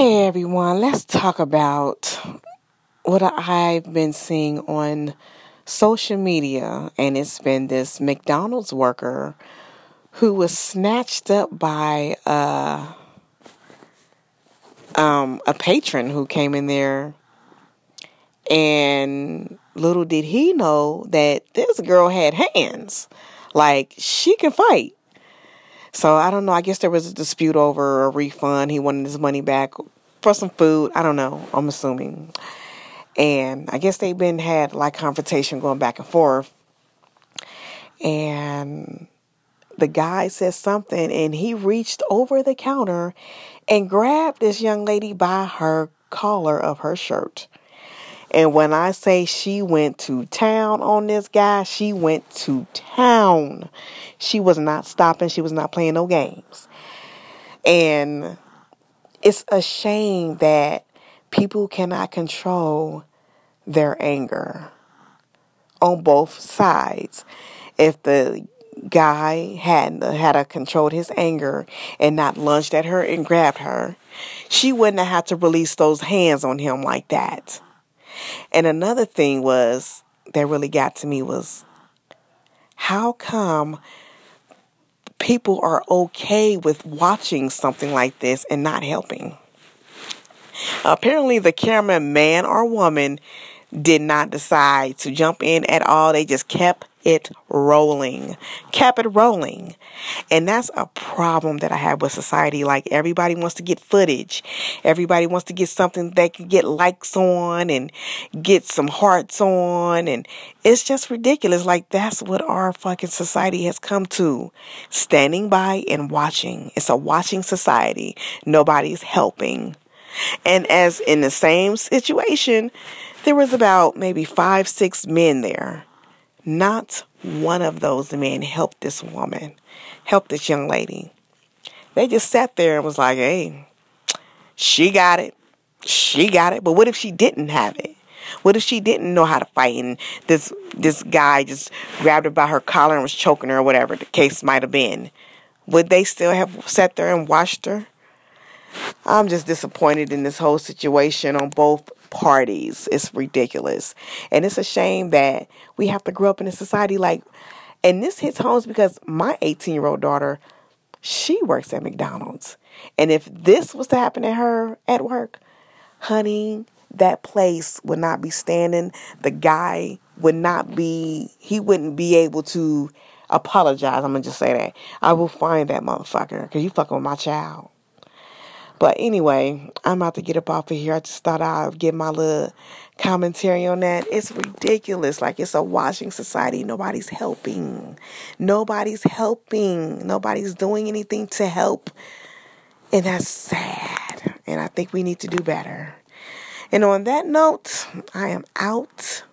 Hey everyone, let's talk about what I've been seeing on social media, and it's been this McDonald's worker who was snatched up by uh, um, a patron who came in there, and little did he know that this girl had hands, like she can fight. So I don't know. I guess there was a dispute over a refund. He wanted his money back for some food. I don't know. I'm assuming. And I guess they've been had like confrontation going back and forth. And the guy said something and he reached over the counter and grabbed this young lady by her collar of her shirt. And when I say she went to town on this guy, she went to town. She was not stopping, she was not playing no games. And it's a shame that people cannot control their anger on both sides. If the guy had had a controlled his anger and not lunged at her and grabbed her, she wouldn't have had to release those hands on him like that. And another thing was that really got to me was how come people are okay with watching something like this and not helping? Apparently, the cameraman, man or woman, did not decide to jump in at all. They just kept it rolling, Cap it rolling. And that's a problem that I have with society. Like everybody wants to get footage. Everybody wants to get something they can get likes on and get some hearts on. And it's just ridiculous. Like that's what our fucking society has come to. Standing by and watching. It's a watching society. Nobody's helping. And as in the same situation, there was about maybe five, six men there not one of those men helped this woman, helped this young lady. They just sat there and was like, hey, she got it. She got it. But what if she didn't have it? What if she didn't know how to fight and this this guy just grabbed her by her collar and was choking her or whatever the case might have been? Would they still have sat there and watched her? I'm just disappointed in this whole situation on both parties. It's ridiculous. And it's a shame that we have to grow up in a society like, and this hits homes because my 18 year old daughter, she works at McDonald's. And if this was to happen to her at work, honey, that place would not be standing. The guy would not be, he wouldn't be able to apologize. I'm going to just say that. I will find that motherfucker because you fucking with my child. But anyway, I'm about to get up off of here. I just thought I'd give my little commentary on that. It's ridiculous. Like it's a washing society. Nobody's helping. Nobody's helping. Nobody's doing anything to help. And that's sad. And I think we need to do better. And on that note, I am out.